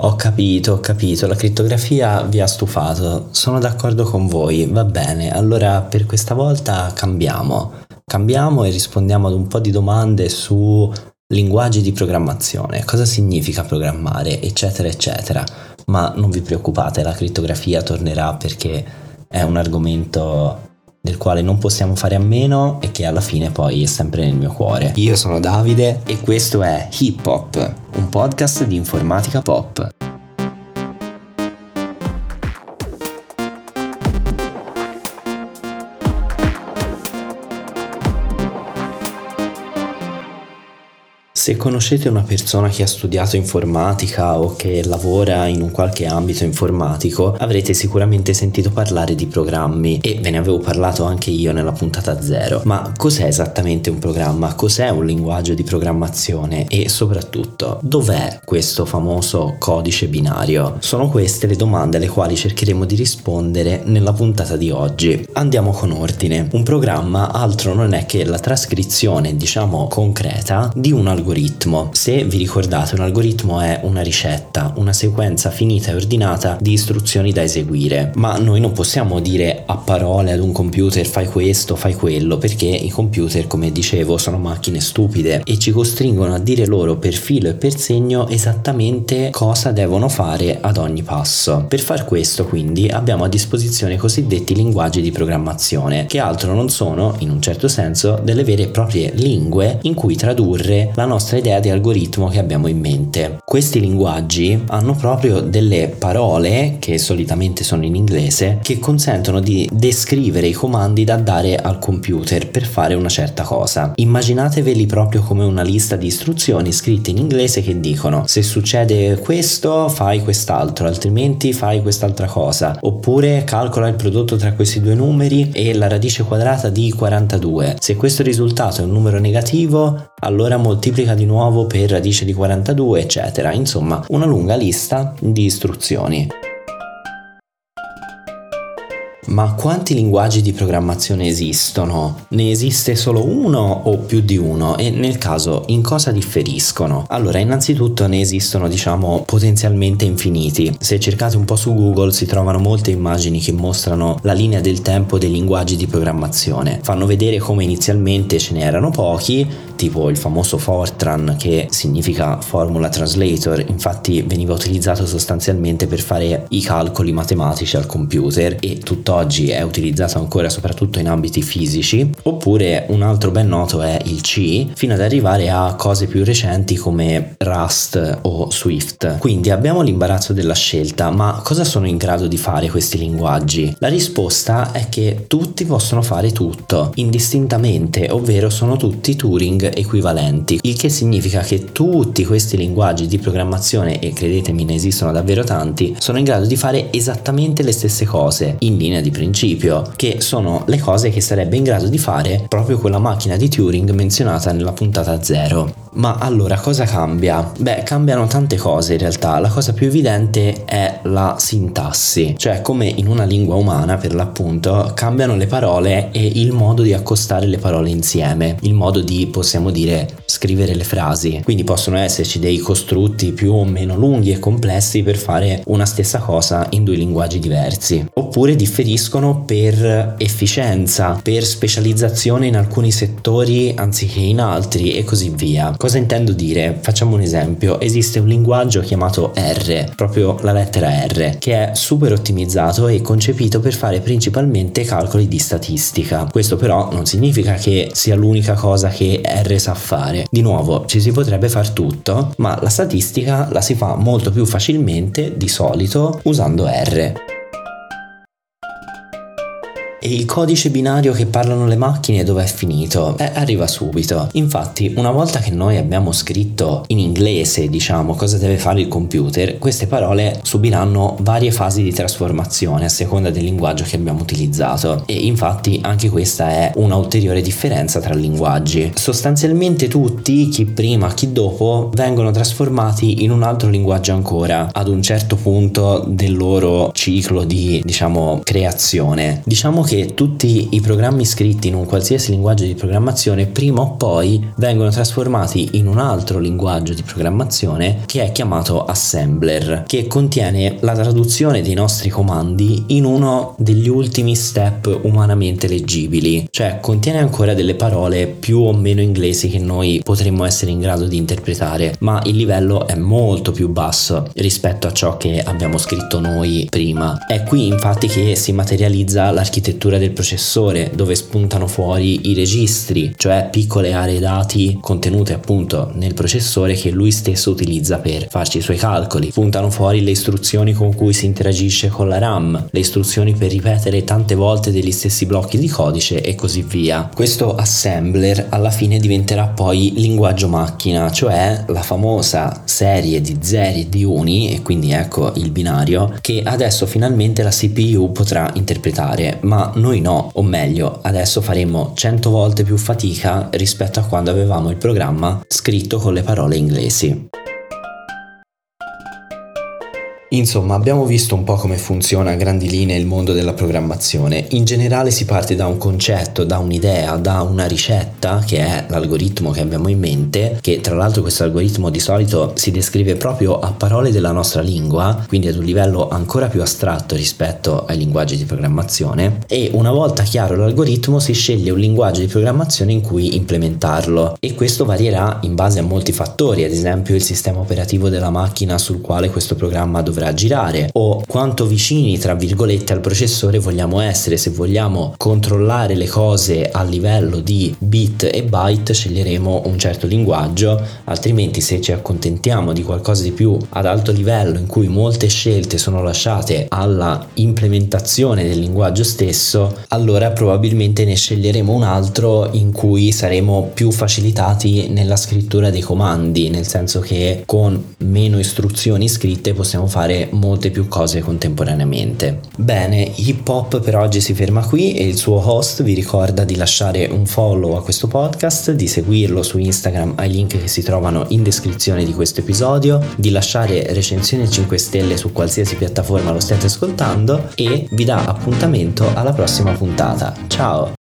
Ho capito, ho capito, la crittografia vi ha stufato, sono d'accordo con voi, va bene, allora per questa volta cambiamo, cambiamo e rispondiamo ad un po' di domande su linguaggi di programmazione, cosa significa programmare, eccetera, eccetera. Ma non vi preoccupate, la crittografia tornerà perché è un argomento del quale non possiamo fare a meno e che alla fine poi è sempre nel mio cuore. Io sono Davide e questo è Hip Hop, un podcast di informatica pop. Se conoscete una persona che ha studiato informatica o che lavora in un qualche ambito informatico, avrete sicuramente sentito parlare di programmi e ve ne avevo parlato anche io nella puntata zero. Ma cos'è esattamente un programma? Cos'è un linguaggio di programmazione? E soprattutto, dov'è questo famoso codice binario? Sono queste le domande alle quali cercheremo di rispondere nella puntata di oggi. Andiamo con ordine. Un programma altro non è che la trascrizione, diciamo, concreta di un algoritmo algoritmo. Se vi ricordate, un algoritmo è una ricetta, una sequenza finita e ordinata di istruzioni da eseguire, ma noi non possiamo dire a parole ad un computer fai questo, fai quello, perché i computer, come dicevo, sono macchine stupide e ci costringono a dire loro per filo e per segno esattamente cosa devono fare ad ogni passo. Per far questo, quindi, abbiamo a disposizione i cosiddetti linguaggi di programmazione, che altro non sono, in un certo senso, delle vere e proprie lingue in cui tradurre la nostra nostra idea di algoritmo che abbiamo in mente. Questi linguaggi hanno proprio delle parole, che solitamente sono in inglese, che consentono di descrivere i comandi da dare al computer per fare una certa cosa. Immaginateveli proprio come una lista di istruzioni scritte in inglese che dicono se succede questo fai quest'altro, altrimenti fai quest'altra cosa, oppure calcola il prodotto tra questi due numeri e la radice quadrata di 42. Se questo risultato è un numero negativo, allora moltiplica di nuovo per radice di 42, eccetera. Insomma, una lunga lista di istruzioni. Ma quanti linguaggi di programmazione esistono? Ne esiste solo uno o più di uno? E nel caso in cosa differiscono? Allora, innanzitutto ne esistono, diciamo, potenzialmente infiniti. Se cercate un po' su Google si trovano molte immagini che mostrano la linea del tempo dei linguaggi di programmazione. Fanno vedere come inizialmente ce ne erano pochi, tipo il famoso Fortran che significa Formula Translator, infatti veniva utilizzato sostanzialmente per fare i calcoli matematici al computer e tutt'oggi oggi è utilizzato ancora soprattutto in ambiti fisici, oppure un altro ben noto è il C, fino ad arrivare a cose più recenti come Rust o Swift. Quindi abbiamo l'imbarazzo della scelta, ma cosa sono in grado di fare questi linguaggi? La risposta è che tutti possono fare tutto, indistintamente, ovvero sono tutti Turing equivalenti, il che significa che tutti questi linguaggi di programmazione, e credetemi ne esistono davvero tanti, sono in grado di fare esattamente le stesse cose, in linea di di principio, che sono le cose che sarebbe in grado di fare proprio quella macchina di Turing menzionata nella puntata 0. Ma allora cosa cambia? Beh, cambiano tante cose in realtà. La cosa più evidente è la sintassi, cioè come in una lingua umana, per l'appunto, cambiano le parole e il modo di accostare le parole insieme, il modo di, possiamo dire, scrivere le frasi. Quindi possono esserci dei costrutti più o meno lunghi e complessi per fare una stessa cosa in due linguaggi diversi. Oppure differiscono per efficienza, per specializzazione in alcuni settori anziché in altri e così via. Cosa intendo dire? Facciamo un esempio. Esiste un linguaggio chiamato R, proprio la lettera R, che è super ottimizzato e concepito per fare principalmente calcoli di statistica. Questo però non significa che sia l'unica cosa che R sa fare. Di nuovo, ci si potrebbe far tutto, ma la statistica la si fa molto più facilmente di solito usando R. E il codice binario che parlano le macchine dove è finito? Eh, arriva subito. Infatti, una volta che noi abbiamo scritto in inglese, diciamo, cosa deve fare il computer, queste parole subiranno varie fasi di trasformazione a seconda del linguaggio che abbiamo utilizzato. E infatti anche questa è un'ulteriore differenza tra linguaggi. Sostanzialmente tutti, chi prima, chi dopo, vengono trasformati in un altro linguaggio ancora ad un certo punto del loro ciclo di, diciamo, creazione. Diciamo che che tutti i programmi scritti in un qualsiasi linguaggio di programmazione prima o poi vengono trasformati in un altro linguaggio di programmazione che è chiamato assembler, che contiene la traduzione dei nostri comandi in uno degli ultimi step umanamente leggibili, cioè contiene ancora delle parole più o meno inglesi che noi potremmo essere in grado di interpretare, ma il livello è molto più basso rispetto a ciò che abbiamo scritto noi prima. È qui infatti che si materializza l'architettura del processore, dove spuntano fuori i registri, cioè piccole aree dati contenute appunto nel processore che lui stesso utilizza per farci i suoi calcoli. Spuntano fuori le istruzioni con cui si interagisce con la RAM, le istruzioni per ripetere tante volte degli stessi blocchi di codice e così via. Questo assembler alla fine diventerà poi linguaggio macchina, cioè la famosa serie di zeri e di uni, e quindi ecco il binario, che adesso finalmente la CPU potrà interpretare, ma noi no, o meglio, adesso faremo 100 volte più fatica rispetto a quando avevamo il programma scritto con le parole inglesi. Insomma, abbiamo visto un po' come funziona a grandi linee il mondo della programmazione. In generale si parte da un concetto, da un'idea, da una ricetta, che è l'algoritmo che abbiamo in mente, che tra l'altro questo algoritmo di solito si descrive proprio a parole della nostra lingua, quindi ad un livello ancora più astratto rispetto ai linguaggi di programmazione, e una volta chiaro l'algoritmo si sceglie un linguaggio di programmazione in cui implementarlo e questo varierà in base a molti fattori, ad esempio il sistema operativo della macchina sul quale questo programma dovrà dovrà girare o quanto vicini tra virgolette al processore vogliamo essere. Se vogliamo controllare le cose a livello di bit e byte sceglieremo un certo linguaggio altrimenti se ci accontentiamo di qualcosa di più ad alto livello in cui molte scelte sono lasciate alla implementazione del linguaggio stesso allora probabilmente ne sceglieremo un altro in cui saremo più facilitati nella scrittura dei comandi nel senso che con meno istruzioni scritte possiamo fare fare molte più cose contemporaneamente. Bene, Hip Hop per oggi si ferma qui e il suo host vi ricorda di lasciare un follow a questo podcast, di seguirlo su Instagram ai link che si trovano in descrizione di questo episodio, di lasciare recensione 5 stelle su qualsiasi piattaforma lo stiate ascoltando e vi dà appuntamento alla prossima puntata. Ciao!